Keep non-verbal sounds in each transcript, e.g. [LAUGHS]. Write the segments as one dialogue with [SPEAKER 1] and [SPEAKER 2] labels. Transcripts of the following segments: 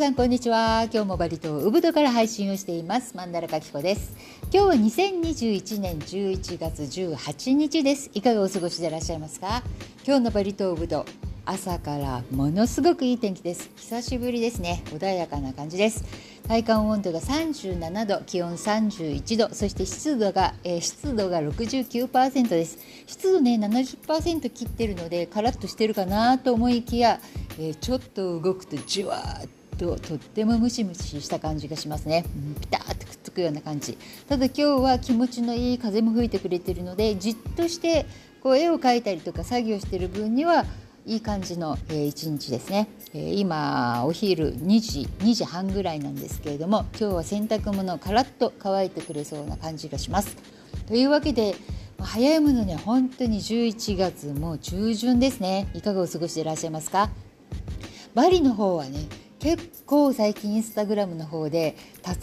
[SPEAKER 1] さんこんにちは。今日もバリ島ウブドから配信をしています。マンダラカキコです。今日は2021年11月18日です。いかがお過ごしでいらっしゃいますか？今日のバリ島ウブド朝からものすごくいい天気です。久しぶりですね。穏やかな感じです。体感温度が37度気温31度そして湿度が、えー、湿度が69%です。湿度ね70%切ってるのでカラッとしてるかなと思いきや、えー、ちょっと動くとじわーっととってもムシムシした感じがしますね、うん、ピタッとくっつくような感じ。ただ今日は気持ちのいい風も吹いてくれてるのでじっとしてこう絵を描いたりとか作業してる分にはいい感じの、えー、日ですね、えー、今お昼2時2時半ぐらいなんですけれども今日は洗濯物カラッと乾いてくれそうな感じがします。というわけで早いものね本当に11月もう中旬ですね。いかがお過ごしでいらっしゃいますか？バリの方はね結構最近インスタグラムの方で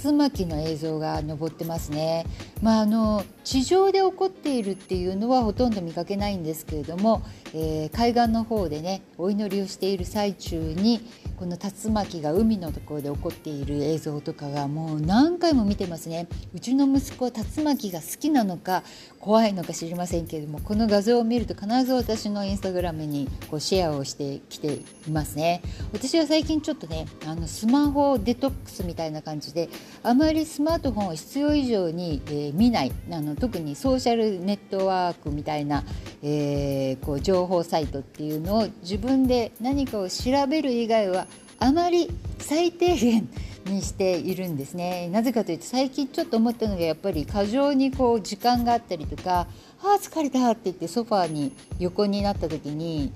[SPEAKER 1] 竜巻の映像が上ってますね。まあ、あの地上で起こっているっていうのはほとんど見かけないんですけれども、えー、海岸の方でねお祈りをしている最中にこの竜巻が海のところで起こっている映像とかがもう何回も見てますねうちの息子は竜巻が好きなのか怖いのか知りませんけれどもこの画像を見ると必ず私のインスタグラムにこうシェアをしてきていますね私は最近ちょっとねあのスマホデトックスみたいな感じであまりスマートフォンを必要以上に、えー、見ない。あの特にソーシャルネットワークみたいな、えー、こう情報サイトっていうのを自分で何かを調べる以外はあまり最低限にしているんですね。なぜかというと最近ちょっと思ったのがやっぱり過剰にこう時間があったりとか「ああ疲れた」って言ってソファーに横になった時に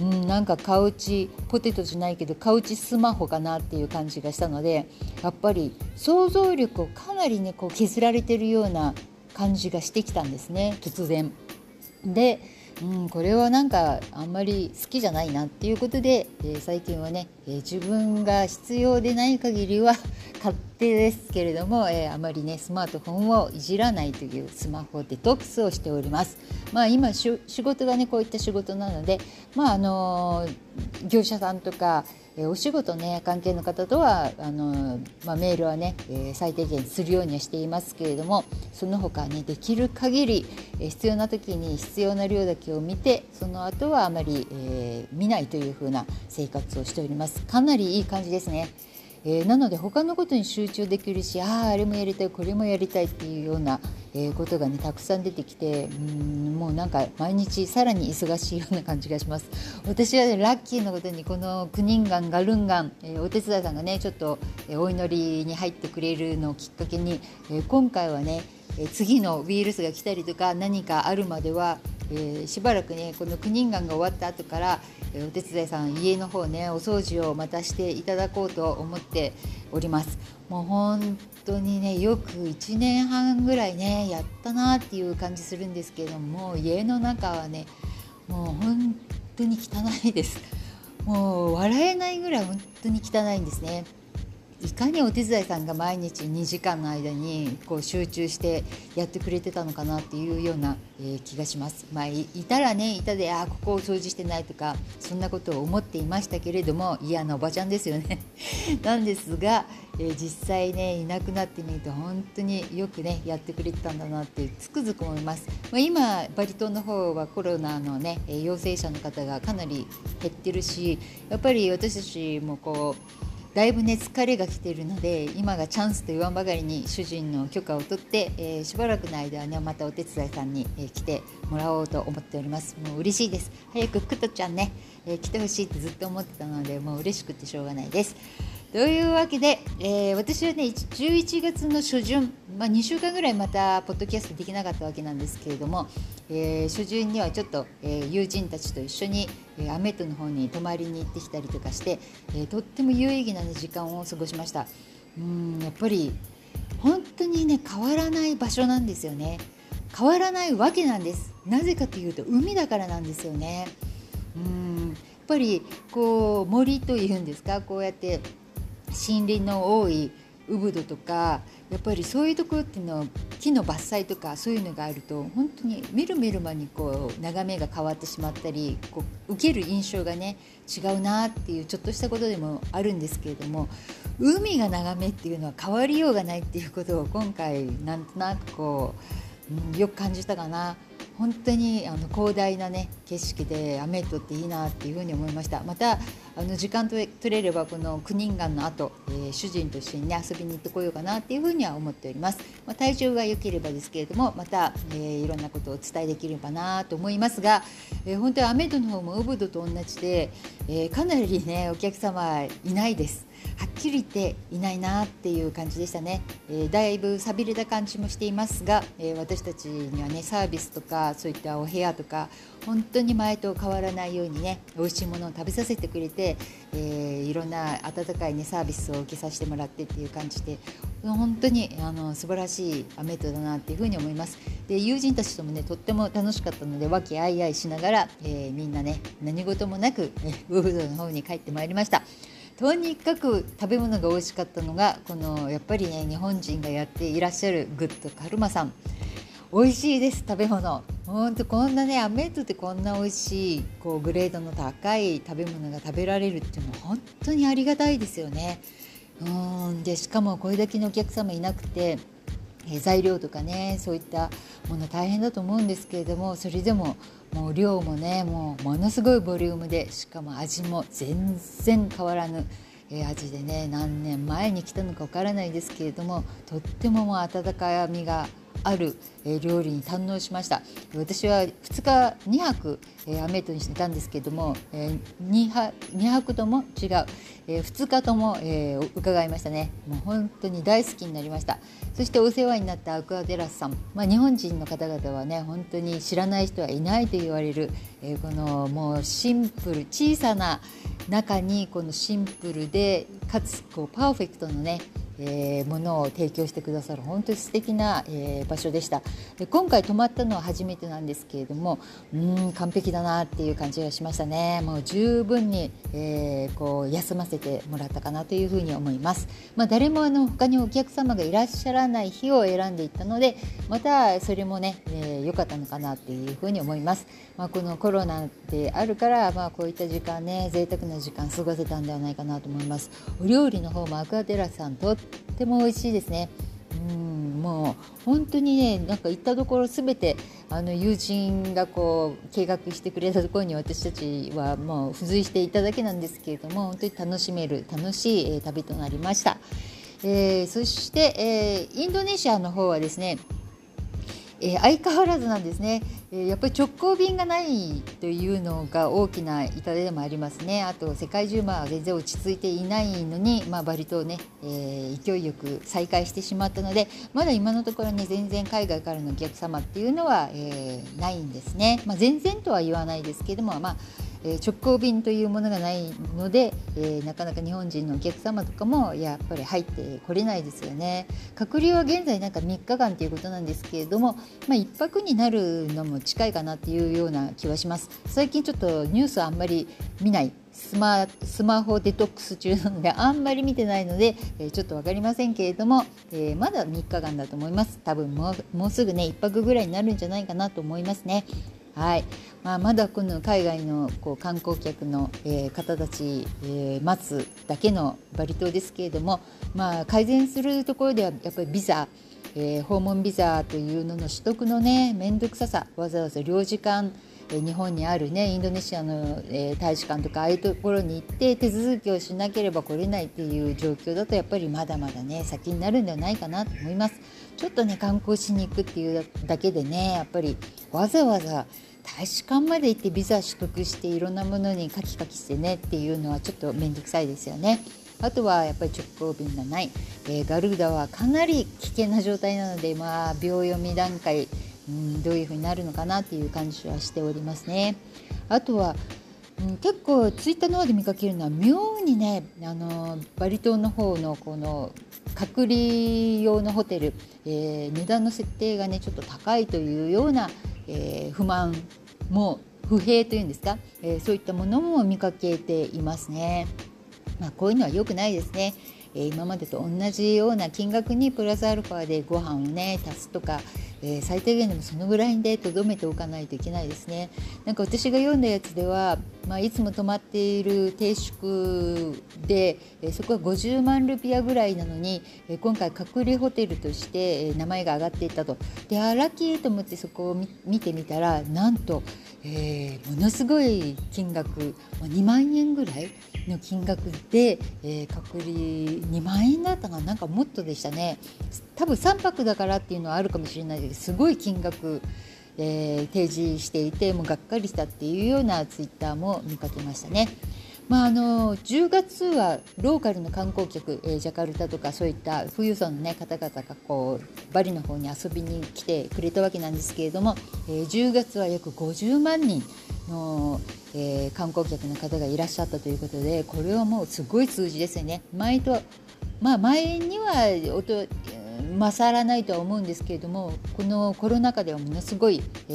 [SPEAKER 1] うん、なんかカウチポテトじゃないけどカウチスマホかなっていう感じがしたのでやっぱり想像力をかなりねこう削られてるような感じがしてきたんですね突然。でうん、これはなんかあんまり好きじゃないなっていうことで、えー、最近はね、えー、自分が必要でない限りは勝手ですけれども、えー、あまりねスマートフォンをいじらないというスマホデトックスをしております。まあ、今仕事がねこういった仕事なので、まああの業者さんとかえ、お仕事ね関係の方とはあの、まあ、メールはね、え、最低限するようにはしていますけれどもその他ねできる限り、え、必要な時に必要な量だけを見てその後はあまり、え見ないという風な生活をしておりますかなりいい感じですね。えー、なので他のことに集中できるしあああれもやりたいこれもやりたいっていうような、えー、ことがねたくさん出てきてうんもうなんか毎日さらに忙しいような感じがします。私は、ね、ラッキーなことにこのクニンガンガルンガン、えー、お手伝いさんがねちょっと、えお祈りに入ってくれるのをきっかけに、え今回はね次のウイルスが来たりとか何かあるまでは、えしばらくねこのクニンガンが終わった後からお手伝いさん家の方ねお掃除をまたしていただこうと思っております。もう本当にねよく1年半ぐらいねやったなっていう感じするんですけども家の中はねもう本当に汚いです。もう笑えないぐらい本当に汚いんですね。いかにお手伝いさんが毎日2時間の間にこう集中してやってくれてたのかなっていうような、え、気がします。まあ、いたらねいたであここを掃除してないとかそんなことを思っていましたけれども嫌なおばちゃんですよね。[LAUGHS] なんですが、え、実際ねいなくなってみると本当によくねやってくれてたんだなってつくづく思います。まあ、今バリ島の方はコロナのね陽性者の方がかなり減ってるしやっぱり私たちもこうだいぶね疲れが来ているので今がチャンスと言わんばかりに主人の許可を取って、えー、しばらくの間はねまたお手伝いさんに、えー、来てもらおうと思っております。もう嬉しいです。早くクトちゃんね、えー、来てほしいってずっと思ってたのでもう嬉しくてしょうがないです。というわけで、えー、私はね11月の初旬、まあ、2週間ぐらいまたポッドキャストできなかったわけなんですけれども、えー、初旬にはちょっと、えー、友人たちと一緒に、えー、アメットの方に泊まりに行ってきたりとかして、えー、とっても有意義な、ね、時間を過ごしました。うんやっぱり本当にね変わらない場所なんですよね。変わらないわけなんです。なぜかというと海だからなんですよね。うんやっぱりこう森というんですか？こうやって森林の多いウブドとかやっぱりそういうところっていうのは木の伐採とかそういうのがあると本当に見る見る間にこう眺めが変わってしまったりこう受ける印象がね違うなっていうちょっとしたことでもあるんですけれども海が眺めっていうのは変わりようがないっていうことを今回なんとなくこう、うん、よく感じたかな。本当にあの広大なね景色で雨とっていいなっていうふうに思いました。またあの時間取れればこの九人岩の後、えー、主人と一緒にね遊びに行ってこようかなっていうふうには思っております、まあ、体調が良ければですけれどもまた、えー、いろんなことをお伝えできればなと思いますが、えー、本当に雨戸の方もウブドと同じで、えかなりねお客様いないです。はっきり言っていないなっていう感じでしたね、えー、だいぶ寂れた感じもしていますが、えー、私たちにはねサービスとかそういったお部屋とか本当に前と変わらないようにね美味しいものを食べさせてくれて、えー、いろんな温かいねサービスを受けさせてもらってっていう感じで本当にあの素晴らしいアメトだなっていうふうに思いますで友人たちともねとっても楽しかったので和気あいあいしながら、えみんなね何事もなく、えウーブドの方に帰ってまいりました。とにかく食べ物が美味しかったのがこのやっぱりね日本人がやっていらっしゃるグッドカルマさん。美味しいです食べ物。ほんとこんなねアメートってこんな美味しいこうグレードの高い食べ物が食べられるっていうのは本当にありがたいですよね。うんでしかもこれだけのお客様いなくてえ材料とかねそういったもの大変だと思うんですけれどもそれでももう量もねもうものすごいボリュームでしかも味も全然変わらぬ、味でね何年前に来たのかわからないですけれどもとってももう温かみがある、え料理に堪能しました。私は2日2泊、え、アメートにしてたんですけども、えー、2, 泊2泊とも違う、えー、2日とも、え、伺いましたね。もう本当に大好きになりました。そしてお世話になったアクアテラスさん、まあ、日本人の方々はね本当に知らない人はいないと言われる、え、このもうシンプル小さな中にこのシンプルでかつこうパーフェクトのねえー、ものを提供してくださる本当に素敵な、えー、場所でした。で今回泊まったのは初めてなんですけれどもうん完璧だなっていう感じがしましたね。もう十分に、えー、こう休ませてもらったかなというふうに思います、まあ、誰もあの他にお客様がいらっしゃらない日を選んでいったのでまたそれもね良、えー、かったのかなっていうふうに思います、まあ、このコロナであるから、まあ、こういった時間ね贅沢な時間過ごせたんではないかなと思います。お料理の方もアクアテラスさんとっても美味しいですね。うんもう本当にねなんか行ったところ全てあの友人がこう計画してくれたところに私たちはもう付随していただけなんですけれども本当に楽しめる楽しい、えー、旅となりました。えー、そして、えー、インドネシアの方はですねえ、相変わらずなんですね、やっぱり直行便がないというのが大きな痛手でもありますね。あと世界中まあ全然落ち着いていないのに、まあ、バリ島ね、えー、勢いよく再開してしまったのでまだ今のところね全然海外からのお客様っていうのは、えないんですね、まあ、全然とは言わないですけどもまあえ直行便というものがないので、えー、なかなか日本人のお客様とかもやっぱり入ってこれないですよね。隔離は現在なんか3日間ということなんですけれども、まあ、1泊になるのも近いかなっていうような気はします。最近ちょっとニュースあんまり見ない。スマスマホデトックス中なのであんまり見てないので、えー、ちょっと分かりませんけれども、えー、まだ3日間だと思います。多分もうもうすぐね1泊ぐらいになるんじゃないかなと思いますね。はい。まあ、まだこの海外のこう観光客の、えー、方たち、えー、待つだけのバリ島ですけれども、まあ、改善するところではやっぱりビザ、えー、訪問ビザというのの取得のね面倒くささわざわざ領事館日本にあるねインドネシアの、え大使館とかああいうところに行って手続きをしなければ来れないっていう状況だとやっぱりまだまだね先になるんではないかなと思いますちょっとね観光しに行くっていうだけでねやっぱりわざわざ大使館まで行ってビザ取得していろんなものにカキカキしてねっていうのはちょっと面倒くさいですよね。あとはやっぱり直行便がない、えー、ガルーダはかなり危険な状態なので、まあ、秒読み段階、うん、どういうふうになるのかなっていう感じはしておりますね。あとはうん、結構ツイッターの方で見かけるのは妙にねあのバリ島の方のこの隔離用のホテル、えー、値段の設定がねちょっと高いというような、えー、不満も不平というんですか、えー、そういったものも見かけていますね。まあ、こういうのは良くないですね。え今までと同じような金額にプラスアルファでご飯をね足すとか、えー、最低限でもそのぐらいでとどめておかないといけないですね。なんか私が読んだやつでは、まあ、いつも泊まっている定宿で、そこは50万ルピアぐらいなのに、今回隔離ホテルとして、名前が挙がっていたと。であラッキーと思ってそこを見てみたらなんと、えものすごい金額2万円ぐらいの金額で、えー、隔離2万円だったかな？んかもっとでしたね多分3泊だからっていうのはあるかもしれないけどすごい金額、えー、提示していてもうがっかりしたっていうようなツイッターも見かけましたね。まあ、あの10月はローカルの観光客、えー、ジャカルタとかそういった富裕層の、ね、方々がこうバリの方に遊びに来てくれたわけなんですけれども、えー、10月は約50万人の、えー、観光客の方がいらっしゃったということでこれはもうすごい数字ですよね。前とまあ、前には勝らないとは思うんですけれどもこのコロナ禍ではものすごい、え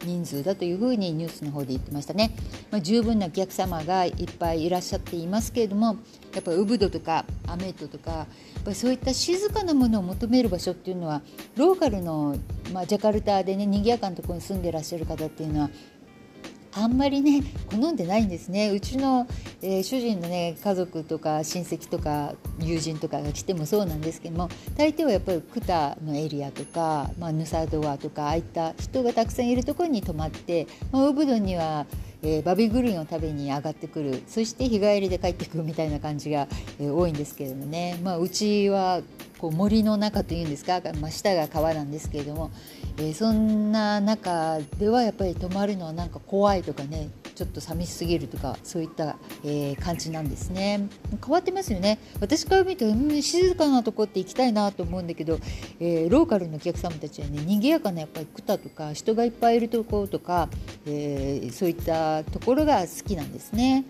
[SPEAKER 1] ー、人数だというふうにニュースの方で言ってましたね、まあ、十分なお客様がいっぱいいらっしゃっていますけれどもやっぱりウブドとかアメートとかやっぱりそういった静かなものを求める場所っていうのはローカルの、まあ、ジャカルタでね賑やかなところに住んでいらっしゃる方っていうのはあんまりね好んでないんですね。うちの、えー、主人のね家族とか親戚とか友人とかが来てもそうなんですけども大抵はやっぱりクタのエリアとか、まあ、ヌサドアとかああいった人がたくさんいるところに泊まって、まあ、ウブドンにはえー、バビグリーンを食べに上がってくる。そして日帰りで帰ってくるみたいな感じが、えー、多いんですけれどもね、まあ、うちはこう森の中というんですか、まあ、下が川なんですけれども、えー、そんな中ではやっぱり泊まるのはなんか怖いとかねちょっと寂しすぎるとかそういった、えー、感じなんですね。変わってますよね。私から見ると、うん、静かなとこって行きたいなと思うんだけど、えー、ローカルのお客様たちはね賑やかなやっぱりクタとか人がいっぱいいるところとか、えー、そういったところが好きなんですね。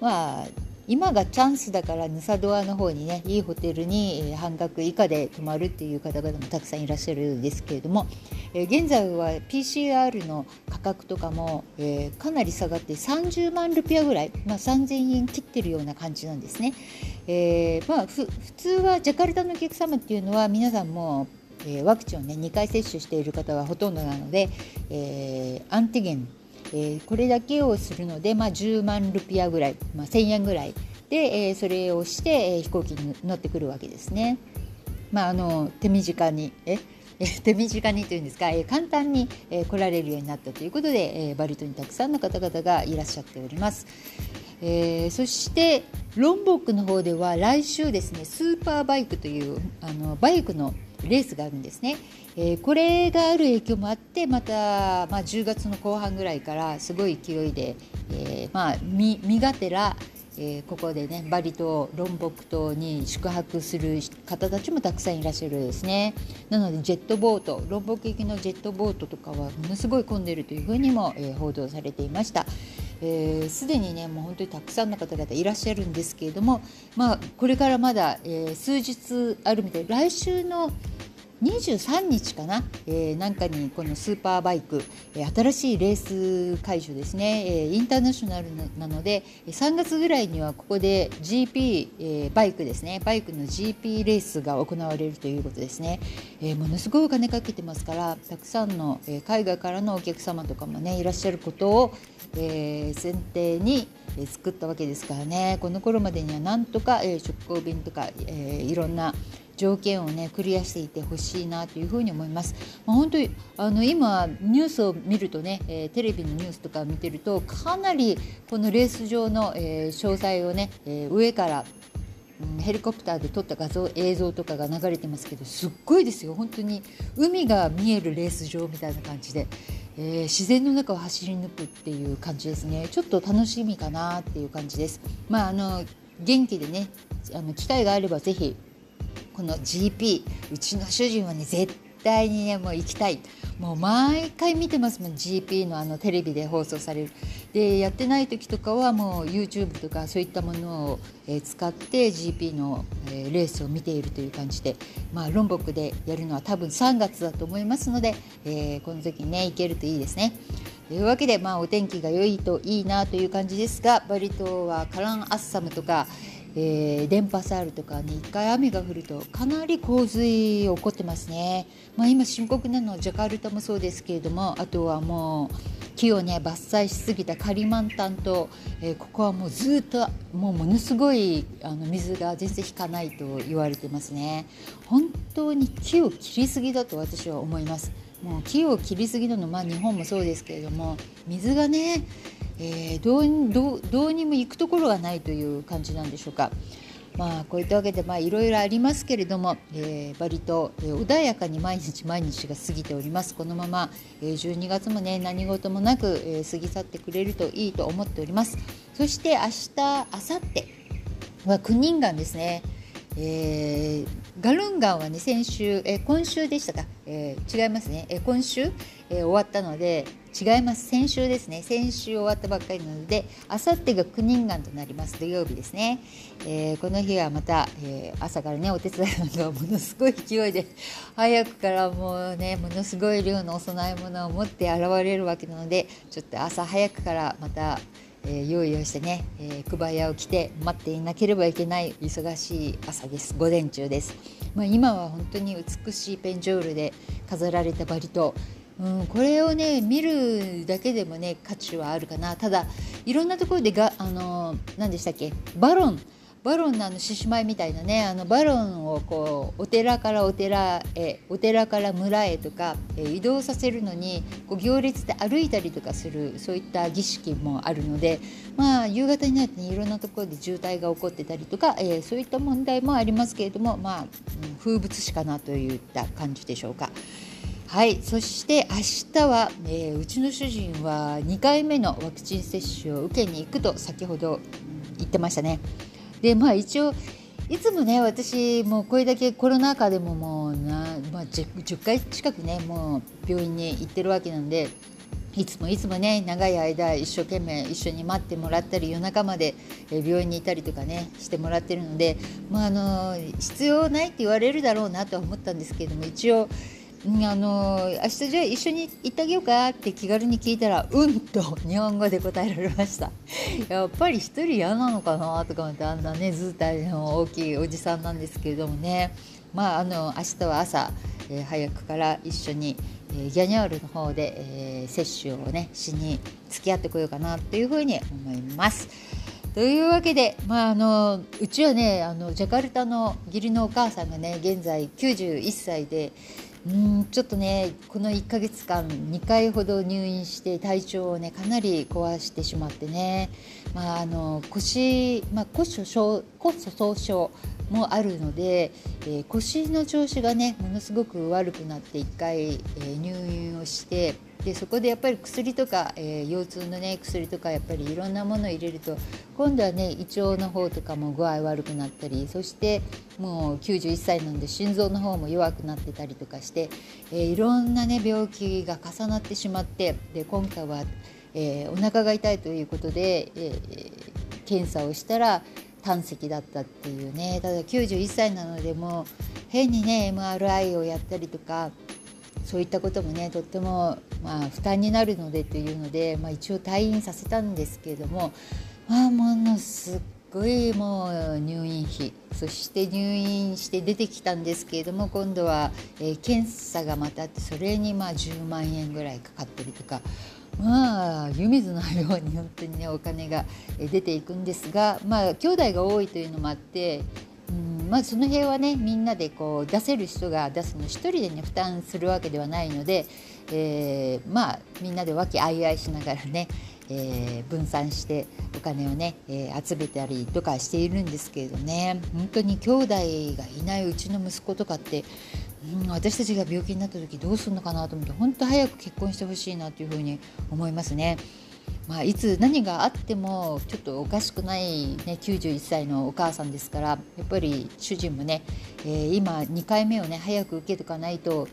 [SPEAKER 1] まあ今がチャンスだからヌサドアの方にねいいホテルに半額以下で泊まるっていう方々もたくさんいらっしゃるんですけれども、え現在は PCR の価格とかも、えー、かなり下がって30万ルピアぐらい、まあ、3000円切ってるような感じなんですね。えー、まあ、普通はジャカルタのお客様っていうのは皆さんもえワクチンをね2回接種している方がほとんどなので、えー、アンティゲンえー、これだけをするので、まあ、10万ルピアぐらい、まあ、1000円ぐらいで、えー、それをして、えー、飛行機に乗ってくるわけですね。まあ、あの手短にえ [LAUGHS] 手短にというんですか、え簡単に、え来られるようになったということで、えバリ島にたくさんの方々がいらっしゃっております。えー、そしてロンボックの方では来週ですねスーパーバイクというあのバイクのレースがあるんですね、えー、これがある影響もあってまた、まあ、10月の後半ぐらいからすごい勢いで、えー、まあ、身がてら、えー、ここでねバリ島ロンボク島に宿泊する方たちもたくさんいらっしゃるですねなのでジェットボートロンボク行きのジェットボートとかはものすごい混んでるというふうにも、え報道されていました。す、えー、で、にねもう本当にたくさんの方々いらっしゃるんですけれども、まあ、これからまだ、えー、数日あるみたい来週の23日かな、えー、なんかにこのスーパーバイク、えー、新しいレース会場ですね、えー、インターナショナルなので3月ぐらいにはここで GP、えー、バイクですね。バイクの GP レースが行われるということですね、えー、ものすごいお金かけてますからたくさんの、えー、海外からのお客様とかもねいらっしゃることを、えー、前提に作ったわけですからね。この頃までにはなんとか、えー、出航便とか、えー、いろんな条件をねクリアしていてほしいなというふうに思います。まあ、本当にあの今ニュースを見るとね、えー、テレビのニュースとか見てるとかなりこのレース場の、えー、詳細をね、えー、上からヘリコプターで撮った画像映像とかが流れてますけどすっごいですよ。本当に海が見えるレース場みたいな感じで、えー、自然の中を走り抜くっていう感じですね。ちょっと楽しみかなっていう感じです。まああの元気でねあの機会があればぜひこの GP うちの主人はね絶対にねもう行きたい。もう毎回見てますもん GP のあのテレビで放送される。でやってない時とかはもう YouTube とかそういったものを、え使って GP の、えレースを見ているという感じで、まあ、ロンボックでやるのは多分3月だと思いますので、えー、この時にね行けるといいですね。というわけで、まあ、お天気が良いといいなという感じですがバリ島はカランアッサムとか、えー、電波サールとかに1回雨が降るとかなり洪水起こってますね、まあ、今深刻なのはジャカルタもそうですけれどもあとはもう木をね伐採しすぎたカリマンタンと、えー、ここはもうずっともうものすごいあの水が全然引かないと言われてますね。本当に木を切りすぎだと私は思います。もう木を切りすぎなのまあ日本もそうですけれども水がねえー、どうどうどうにも行くところがないという感じなんでしょうか。まあこういったわけでまあいろいろありますけれども、えー、割と、えー、穏やかに毎日毎日が過ぎております。このまま、えー、12月もね何事もなく、えー、過ぎ去ってくれるといいと思っております。そして明日明後日は9人間ですね。えー、ガルンガンはね先週、え、今週でしたか、えー、違いますね、え今週、え終わったので違います。先週ですね。先週終わったばっかりなのであさってが9人間となります。土曜日ですね、えこの日はまた、え朝からねお手伝いがものすごい勢いで早くからもうねものすごい量のお供え物を持って現れるわけなのでちょっと朝早くからまたえー、用意をしてね、えー、クバヤを着て待っていなければいけない忙しい朝です。午前中です、まあ、今は本当に美しいペンジョールで飾られたバリ島。うん、これをね見るだけでもね価値はあるかな。ただいろんなところでがあの何でしたっけ？バロン。バロンのあの獅子舞みたいなねあのバロンをこうお寺からお寺へお寺から村へとか、移動させるのにこう行列で歩いたりとかするそういった儀式もあるのでまあ夕方になると、ね、いろんなところで渋滞が起こってたりとか、えー、そういった問題もありますけれどもまあ、風物詩かなといった感じでしょうか。はい、そして明日は、えー、うちの主人は2回目のワクチン接種を受けに行くと先ほど言ってましたね。でまあ一応いつもね私もうこれだけコロナ禍でももうな、まあ10、10, 回近くねもう病院に行ってるわけなんでいつもいつもね長い間一生懸命一緒に待ってもらったり夜中まで病院にいたりとかねしてもらってるので、まあ、あの必要ないって言われるだろうなとは思ったんですけれども一応あの明日じゃあ一緒に行ってあげようかって気軽に聞いたら「うん」と日本語で答えられました [LAUGHS] やっぱり一人嫌なのかなとか思ってあんなね図体の大きいおじさんなんですけれどもねまああの明日は朝、えー、早くから一緒に、えー、ギャニャールの方で、えー、接種をねしに付き合ってこようかなというふうに思います。というわけで、まあ、あのうちはねあのジャカルタの義理のお母さんがね現在91歳でうんちょっとねこの1ヶ月間2回ほど入院して体調をねかなり壊してしまってね、まあ、あの腰、まあ、骨粗鬆症もあるので、えー、腰の調子がねものすごく悪くなって1回、えー、入院をして。でそこでやっぱり薬とか、えー、腰痛のね薬とかやっぱりいろんなものを入れると今度はね胃腸の方とかも具合悪くなったりそしてもう91歳なんで心臓の方も弱くなってたりとかして、えー、いろんなね病気が重なってしまってで今回は、えー、お腹が痛いということで、えー、検査をしたら胆石だったっていうね。ただ91歳なのでも変にね MRI をやったりとかそういったこともねとっても、まあ、負担になるのでというので、まあ、一応退院させたんですけれども、まあ、ものすごいもう入院費。そして入院して出てきたんですけれども今度は、えー、検査がまたあってそれにまあ10万円ぐらいかかったりとか。まあ湯水のように本当にねお金が出ていくんですがまあ兄弟が多いというのもあってうんまあ、その辺はねみんなでこう出せる人が出すの1人でね負担するわけではないので、えー、まあみんなで和気あいあいしながらね、えー、分散してお金をね、えー、集めたりとかしているんですけれどね。本当に兄弟がいないうちの息子とかって、うん、私たちが病気になった時どうするのかなと思って本当早く結婚してほしいなというふうに思いますね。まあ、いつ何があってもちょっとおかしくない、ね、91歳のお母さんですからやっぱり主人もね、えー、今2回目をね早く受けとかないと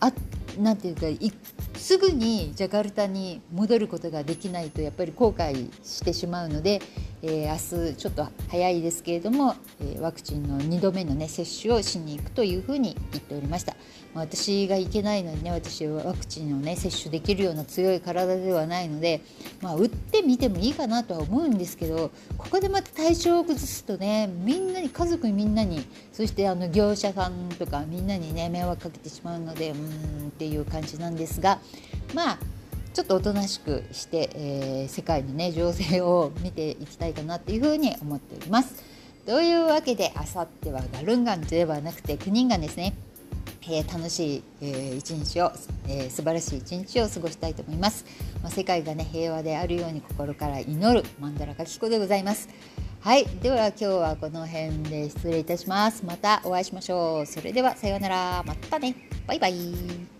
[SPEAKER 1] あなんていうかすぐにジャカルタに戻ることができないとやっぱり後悔してしまうので、えー、明日ちょっと早いですけれども、えー、ワクチンの2度目の、ね、接種をしに行くというふうに言っておりました、まあ、私が行けないのにね私はワクチンを、ね、接種できるような強い体ではないので、まあ、打ってみてもいいかなとは思うんですけどここでまた体調を崩すとねみんなに家族みんなにそしてあの業者さんとかみんなにね迷惑かけてしまうのでうーんっていう感じなんですがまあちょっとおとなしくして、えー、世界のね情勢を見ていきたいかなっていうふうに思っております。というわけであさってはガルンガンではなくて9人がですねえー、楽しい、えー、一日を、えー、素晴らしい一日を過ごしたいと思います、まあ、世界がね平和であるように心から祈るマンダラカキコでございます。はい。では今日はこの辺で失礼いたします。またお会いしましょう。それではさようなら。またね。バイバイ。